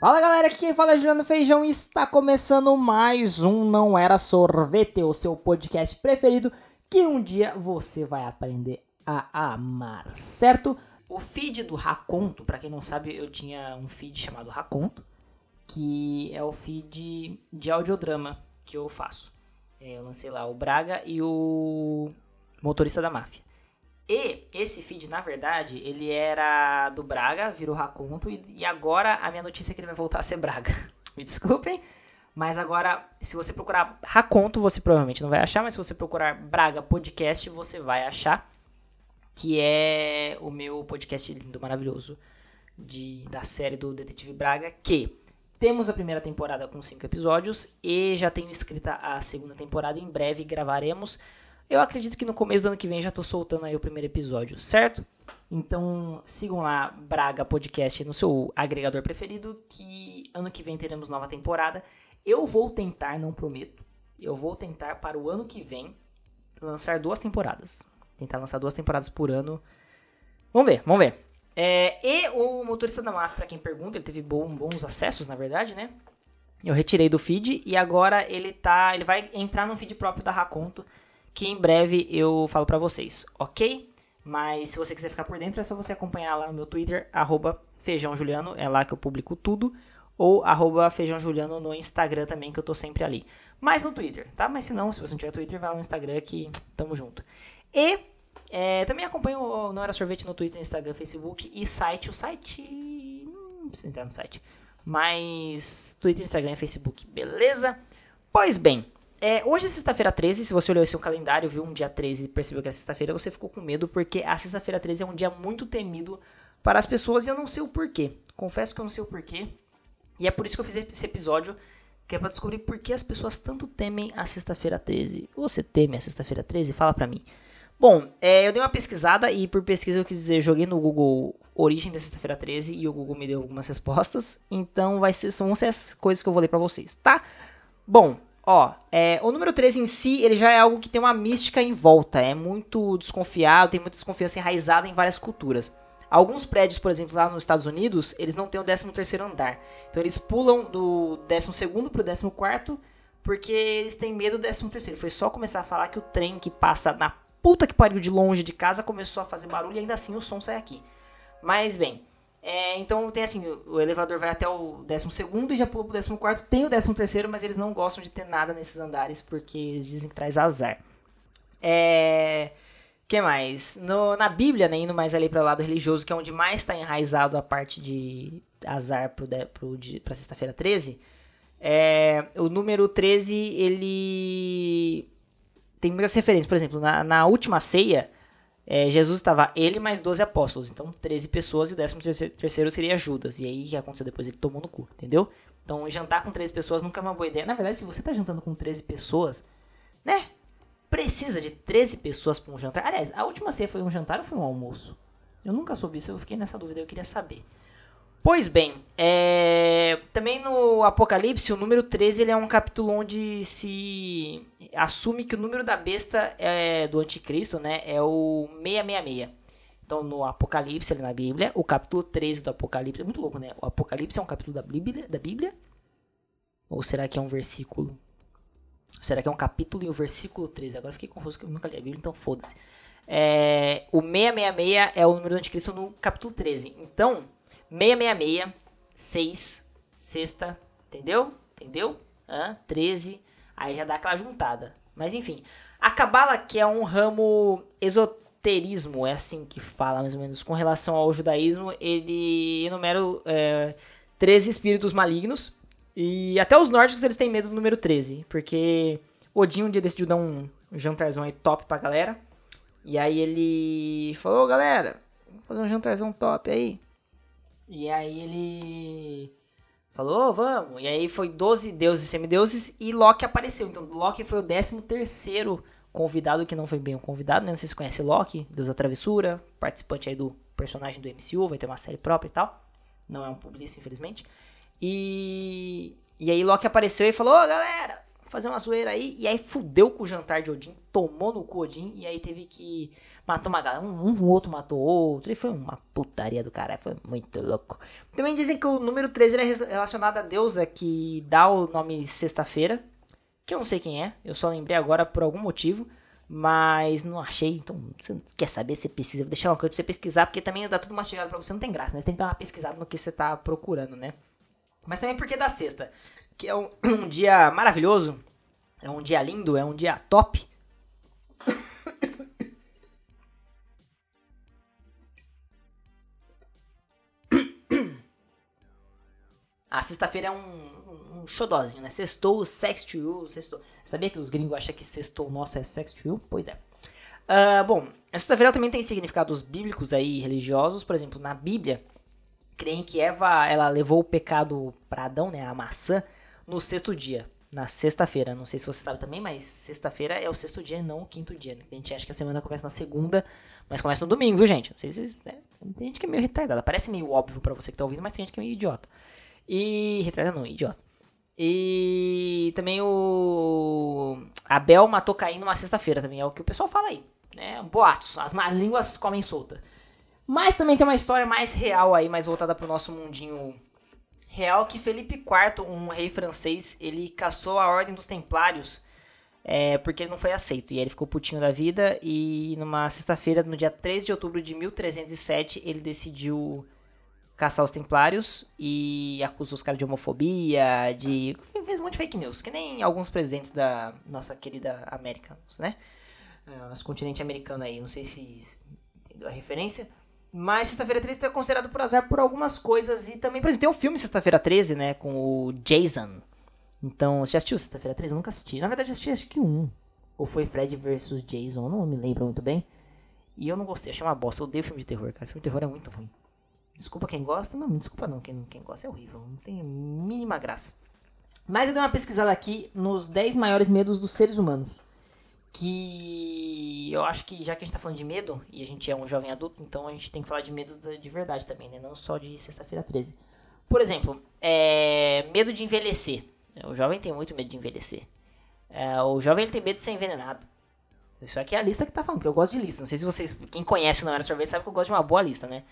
Fala galera, aqui quem fala é Juliano Feijão e está começando mais um Não Era Sorvete, o seu podcast preferido que um dia você vai aprender a amar, certo? O feed do Raconto, para quem não sabe, eu tinha um feed chamado Raconto, que é o feed de audiodrama que eu faço. É, eu lancei lá o Braga e o Motorista da Máfia. E esse feed, na verdade, ele era do Braga, virou Raconto, e, e agora a minha notícia é que ele vai voltar a ser Braga. Me desculpem, mas agora, se você procurar Raconto, você provavelmente não vai achar, mas se você procurar Braga Podcast, você vai achar, que é o meu podcast lindo, maravilhoso, de, da série do Detetive Braga, que temos a primeira temporada com cinco episódios, e já tenho escrita a segunda temporada, em breve gravaremos eu acredito que no começo do ano que vem já tô soltando aí o primeiro episódio, certo? Então sigam lá Braga Podcast no seu agregador preferido, que ano que vem teremos nova temporada. Eu vou tentar, não prometo, eu vou tentar para o ano que vem lançar duas temporadas. Tentar lançar duas temporadas por ano. Vamos ver, vamos ver. É, e o motorista da máfia, para quem pergunta, ele teve bom, bons acessos, na verdade, né? Eu retirei do feed e agora ele tá, ele vai entrar no feed próprio da Raconto que em breve eu falo para vocês, ok? Mas se você quiser ficar por dentro, é só você acompanhar lá no meu Twitter, feijãojuliano, é lá que eu publico tudo, ou feijãojuliano no Instagram também, que eu tô sempre ali. Mas no Twitter, tá? Mas se não, se você não tiver Twitter, vai lá no Instagram que tamo junto. E é, também acompanho o Não Era Sorvete no Twitter, Instagram, Facebook e site. O site... Não precisa entrar no site. Mas Twitter, Instagram e Facebook, beleza? Pois bem, é, hoje é sexta-feira 13, se você olhou seu calendário, viu um dia 13 e percebeu que é sexta-feira, você ficou com medo, porque a sexta-feira 13 é um dia muito temido para as pessoas e eu não sei o porquê. Confesso que eu não sei o porquê. E é por isso que eu fiz esse episódio, que é para descobrir por que as pessoas tanto temem a sexta-feira 13. Você teme a sexta-feira 13? Fala pra mim. Bom, é, eu dei uma pesquisada e por pesquisa eu quis dizer, joguei no Google origem da sexta-feira 13 e o Google me deu algumas respostas. Então vai ser, são essas coisas que eu vou ler pra vocês, tá? Bom, Ó, é, o número 13 em si, ele já é algo que tem uma mística em volta. É muito desconfiado, tem muita desconfiança enraizada em várias culturas. Alguns prédios, por exemplo, lá nos Estados Unidos, eles não têm o 13º andar. Então eles pulam do 12º pro 14º porque eles têm medo do 13º. Foi só começar a falar que o trem que passa na puta que pariu de longe de casa começou a fazer barulho e ainda assim o som sai aqui. Mas bem, é, então tem assim, o elevador vai até o 12 e já pula pro 14 Tem o 13 mas eles não gostam de ter nada nesses andares porque eles dizem que traz azar. É. que mais? No, na Bíblia, né, indo mais ali para o lado religioso, que é onde mais está enraizado a parte de azar pra sexta-feira 13, é, o número 13, ele tem muitas referências. Por exemplo, na, na última ceia, é, Jesus estava ele mais 12 apóstolos, então 13 pessoas e o 13 terceiro seria Judas. E aí o que aconteceu depois? Ele tomou no cu, entendeu? Então jantar com 13 pessoas nunca é uma boa ideia. Na verdade, se você está jantando com 13 pessoas, né? Precisa de 13 pessoas para um jantar. Aliás, a última ceia foi um jantar ou foi um almoço? Eu nunca soube isso, eu fiquei nessa dúvida, eu queria saber. Pois bem, é... também no Apocalipse, o número 13 ele é um capítulo onde se assume que o número da besta é, do anticristo né, é o 666. Então, no Apocalipse, ali na Bíblia, o capítulo 13 do Apocalipse, é muito louco, né? O Apocalipse é um capítulo da Bíblia, da Bíblia? Ou será que é um versículo? Será que é um capítulo e o versículo 13? Agora fiquei confuso, porque eu nunca li a Bíblia, então foda-se. É, o 666 é o número do anticristo no capítulo 13. Então, 666, 6, sexta, entendeu? Entendeu? Hã? 13, aí já dá aquela juntada. Mas enfim, a Cabala, que é um ramo esoterismo, é assim que fala mais ou menos, com relação ao judaísmo, ele enumera é, 13 espíritos malignos. E até os nórdicos eles têm medo do número 13, porque Odin um dia decidiu dar um jantarzão aí top pra galera. E aí ele falou, galera, vamos fazer um jantarzão top aí. E aí ele falou, oh, vamos. E aí foi 12 deuses e semideuses e Loki apareceu. Então Loki foi o 13 terceiro convidado, que não foi bem um convidado, né? Não sei se conhece Loki, Deus da Travessura, participante aí do personagem do MCU, vai ter uma série própria e tal. Não é um publicista, infelizmente. E, e aí Loki apareceu e falou, ô oh, galera, fazer uma zoeira aí. E aí fudeu com o jantar de Odin, tomou no cu Odin, e aí teve que matar uma galera. Um, um outro matou outro, e foi uma putaria do cara, foi muito louco. Também dizem que o número 13 é relacionado à deusa que dá o nome Sexta-feira, que eu não sei quem é, eu só lembrei agora por algum motivo. Mas não achei, então você quer saber, você precisa. Vou deixar uma coisa pra você pesquisar, porque também dá tudo mastigado pra você, não tem graça, né? Você tem que dar uma pesquisada no que você tá procurando, né? Mas também porque da sexta, que é um, um dia maravilhoso, é um dia lindo, é um dia top. A sexta-feira é um, um né? Sextou, sex to you, sextou. Sabia que os gringos acham que sextou nosso é sex to you? Pois é. Uh, bom, a sexta-feira também tem significados bíblicos aí, religiosos. Por exemplo, na Bíblia, creem que Eva, ela levou o pecado para Adão, né? A maçã, no sexto dia. Na sexta-feira. Não sei se você sabe também, mas sexta-feira é o sexto dia, não o quinto dia. A gente acha que a semana começa na segunda, mas começa no domingo, viu, gente? Não sei se... Né? Tem gente que é meio retardada. Parece meio óbvio para você que tá ouvindo, mas tem gente que é meio idiota. E. Retrata não, idiota. E também o. Abel matou Caim numa sexta-feira também, é o que o pessoal fala aí. Né? Boatos, as más línguas comem solta. Mas também tem uma história mais real aí, mais voltada pro nosso mundinho real, que Felipe IV, um rei francês, ele caçou a Ordem dos Templários é, porque ele não foi aceito. E aí ele ficou putinho da vida e numa sexta-feira, no dia 13 de outubro de 1307, ele decidiu caçar os templários e acusou os caras de homofobia, de. fez um monte de fake news, que nem alguns presidentes da nossa querida América, né? É, nosso continente americano aí, não sei se entendeu a referência. Mas Sexta-feira 13 é considerado por azar por algumas coisas. E também, por exemplo, tem um filme Sexta-feira 13, né? Com o Jason. Então, você já assistiu Sexta-feira 13? Eu nunca assisti. Na verdade, eu assisti acho que um. Ou foi Fred vs Jason, não me lembro muito bem. E eu não gostei, achei uma bosta. Eu odeio filme de terror, cara. Filme de terror é muito ruim. Desculpa quem gosta, não, desculpa não, quem, quem gosta é horrível, não tem mínima graça. Mas eu dei uma pesquisada aqui nos 10 maiores medos dos seres humanos. Que eu acho que já que a gente tá falando de medo, e a gente é um jovem adulto, então a gente tem que falar de medos de verdade também, né? Não só de sexta-feira 13. Por exemplo, é, medo de envelhecer. O jovem tem muito medo de envelhecer. É, o jovem ele tem medo de ser envenenado. Isso aqui é a lista que tá falando, porque eu gosto de lista. Não sei se vocês, quem conhece o Não Era Sorvete sabe que eu gosto de uma boa lista, né?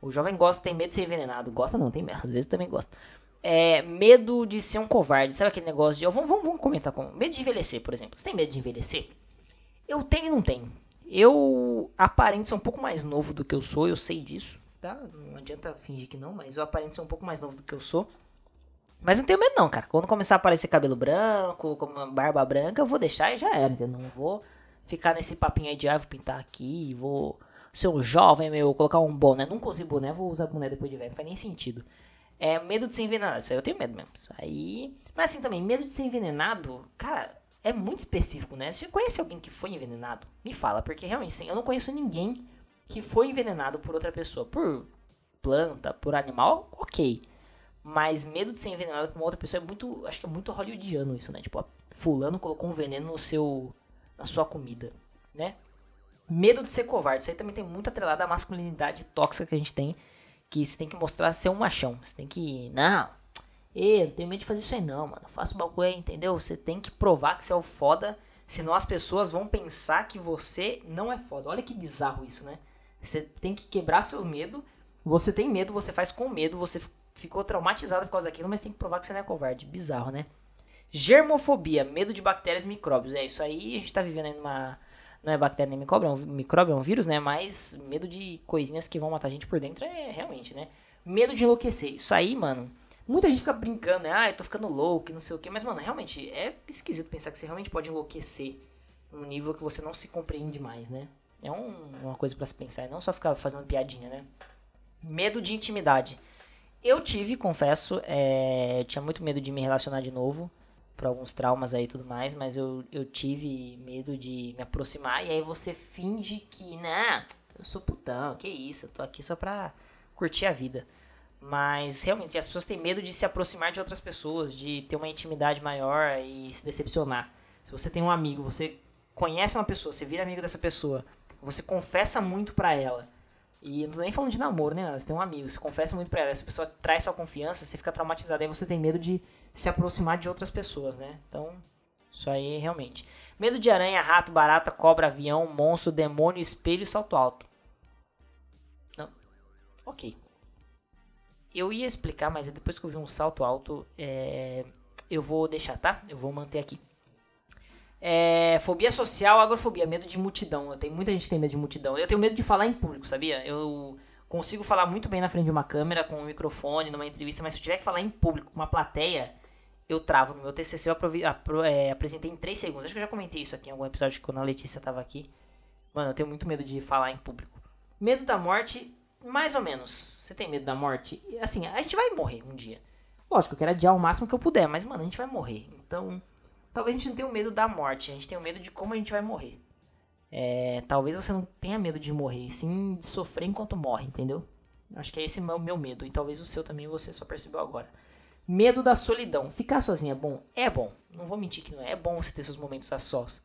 O jovem gosta, tem medo de ser envenenado. Gosta não, tem às vezes também gosta. É, medo de ser um covarde. Sabe aquele negócio de. Vamos, vamos, vamos comentar com. Medo de envelhecer, por exemplo. Você tem medo de envelhecer? Eu tenho e não tenho. Eu aparento ser um pouco mais novo do que eu sou, eu sei disso, tá? Não adianta fingir que não, mas eu aparento ser um pouco mais novo do que eu sou. Mas não tenho medo não, cara. Quando começar a aparecer cabelo branco, barba branca, eu vou deixar e já era, entendeu? Não vou ficar nesse papinho aí de, ah, vou pintar aqui, vou seu jovem, meu, colocar um boné. Nunca usei boné, vou usar boné depois de velho. Não faz nem sentido. É medo de ser envenenado. Isso aí eu tenho medo mesmo. Isso aí. Mas assim também, medo de ser envenenado, cara, é muito específico, né? Você conhece alguém que foi envenenado? Me fala, porque realmente, assim, eu não conheço ninguém que foi envenenado por outra pessoa. Por planta, por animal, ok. Mas medo de ser envenenado por outra pessoa é muito. Acho que é muito hollywoodiano isso, né? Tipo, fulano colocou um veneno no seu. na sua comida, né? Medo de ser covarde. Isso aí também tem muito atrelado à masculinidade tóxica que a gente tem. Que você tem que mostrar ser um machão. Você tem que. Não. E não tenho medo de fazer isso aí não, mano. Faça o bagulho aí, entendeu? Você tem que provar que você é o foda. Senão as pessoas vão pensar que você não é foda. Olha que bizarro isso, né? Você tem que quebrar seu medo. Você tem medo, você faz com medo, você ficou traumatizado por causa daquilo, mas tem que provar que você não é covarde. Bizarro, né? Germofobia, medo de bactérias e micróbios. É isso aí, a gente tá vivendo aí numa não é bactéria nem micróbio, é um micróbio, é um vírus, né? Mas medo de coisinhas que vão matar a gente por dentro é realmente, né? Medo de enlouquecer. Isso aí, mano. Muita gente fica brincando, né? Ah, eu tô ficando louco, não sei o quê. Mas, mano, realmente é esquisito pensar que você realmente pode enlouquecer num nível que você não se compreende mais, né? É um, uma coisa para se pensar, não só ficar fazendo piadinha, né? Medo de intimidade. Eu tive, confesso, é, tinha muito medo de me relacionar de novo por alguns traumas aí e tudo mais, mas eu, eu tive medo de me aproximar e aí você finge que, né, eu sou putão, que isso, eu tô aqui só pra curtir a vida. Mas realmente as pessoas têm medo de se aproximar de outras pessoas, de ter uma intimidade maior e se decepcionar. Se você tem um amigo, você conhece uma pessoa, você vira amigo dessa pessoa, você confessa muito pra ela. E não tô nem falando de namoro, né? Você tem um amigo, você confessa muito pra ela, essa pessoa traz sua confiança, você fica traumatizado, aí você tem medo de se aproximar de outras pessoas, né? Então, Isso aí, realmente. Medo de aranha, rato, barata, cobra, avião, monstro, demônio, espelho salto alto. Não. Ok. Eu ia explicar, mas depois que eu vi um salto alto, é... eu vou deixar, tá? Eu vou manter aqui. É, fobia social, agorafobia, medo de multidão. Eu tenho muita gente que tem medo de multidão. Eu tenho medo de falar em público, sabia? Eu consigo falar muito bem na frente de uma câmera, com um microfone, numa entrevista, mas se eu tiver que falar em público, com uma plateia, eu travo. No meu TCC eu apro é, apresentei em 3 segundos. Acho que eu já comentei isso aqui em algum episódio quando a Letícia tava aqui. Mano, eu tenho muito medo de falar em público. Medo da morte, mais ou menos. Você tem medo da morte? Assim, a gente vai morrer um dia. Lógico, eu quero adiar o máximo que eu puder, mas, mano, a gente vai morrer. Então, talvez a gente não tenha o medo da morte, a gente tenha o medo de como a gente vai morrer. É, talvez você não tenha medo de morrer, sim de sofrer enquanto morre, entendeu? Acho que é esse o meu medo. E talvez o seu também você só percebeu agora. Medo da solidão. Ficar sozinho é bom? É bom. Não vou mentir que não é. É bom você ter seus momentos a sós.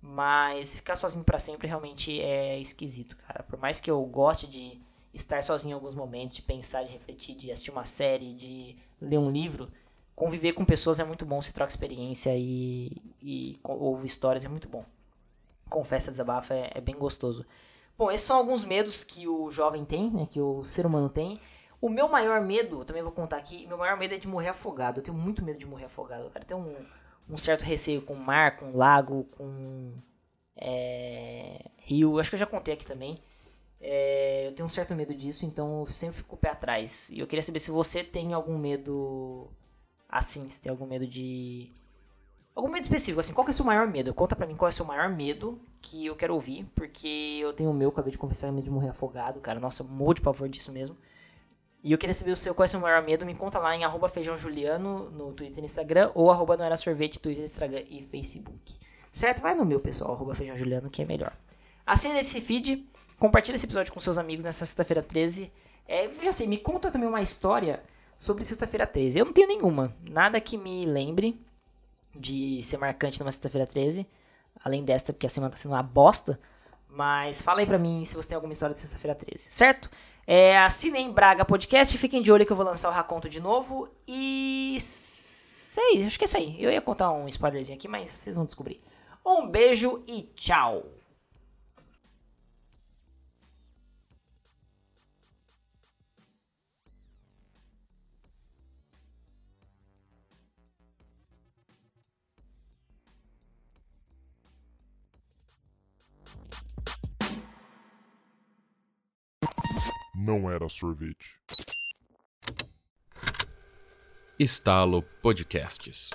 Mas ficar sozinho para sempre realmente é esquisito, cara. Por mais que eu goste de estar sozinho em alguns momentos, de pensar, de refletir, de assistir uma série, de ler um livro, conviver com pessoas é muito bom, se troca experiência e, e ouvir histórias é muito bom. Confessa, desabafa, é, é bem gostoso. Bom, esses são alguns medos que o jovem tem, né, que o ser humano tem. O meu maior medo, também vou contar aqui, meu maior medo é de morrer afogado. Eu tenho muito medo de morrer afogado, cara. Eu tenho um, um certo receio com mar, com lago, com é, rio. Acho que eu já contei aqui também. É, eu tenho um certo medo disso, então eu sempre fico o pé atrás. E eu queria saber se você tem algum medo assim, se tem algum medo de. Algum medo específico, assim, qual que é o seu maior medo? Conta pra mim qual é o seu maior medo que eu quero ouvir, porque eu tenho o meu, acabei de confessar, medo de morrer afogado, cara. Nossa, eu morro de pavor disso mesmo. E eu queria saber o seu, qual é o seu maior medo. Me conta lá em arroba feijãojuliano no Twitter e Instagram, ou arroba não era sorvete, Twitter, Instagram e Facebook. Certo? Vai no meu, pessoal, arroba feijãojuliano, que é melhor. Assina esse feed, compartilha esse episódio com seus amigos nessa sexta-feira 13. É, já sei, me conta também uma história sobre sexta-feira 13. Eu não tenho nenhuma, nada que me lembre de ser marcante numa sexta-feira 13. Além desta, porque a semana tá sendo uma bosta. Mas fala aí pra mim se você tem alguma história de sexta-feira 13, certo? É, assinem Braga Podcast, fiquem de olho que eu vou lançar o Raconto de novo. E. Sei, acho que é isso aí. Eu ia contar um spoilerzinho aqui, mas vocês vão descobrir. Um beijo e tchau! Não era sorvete. Estalo Podcasts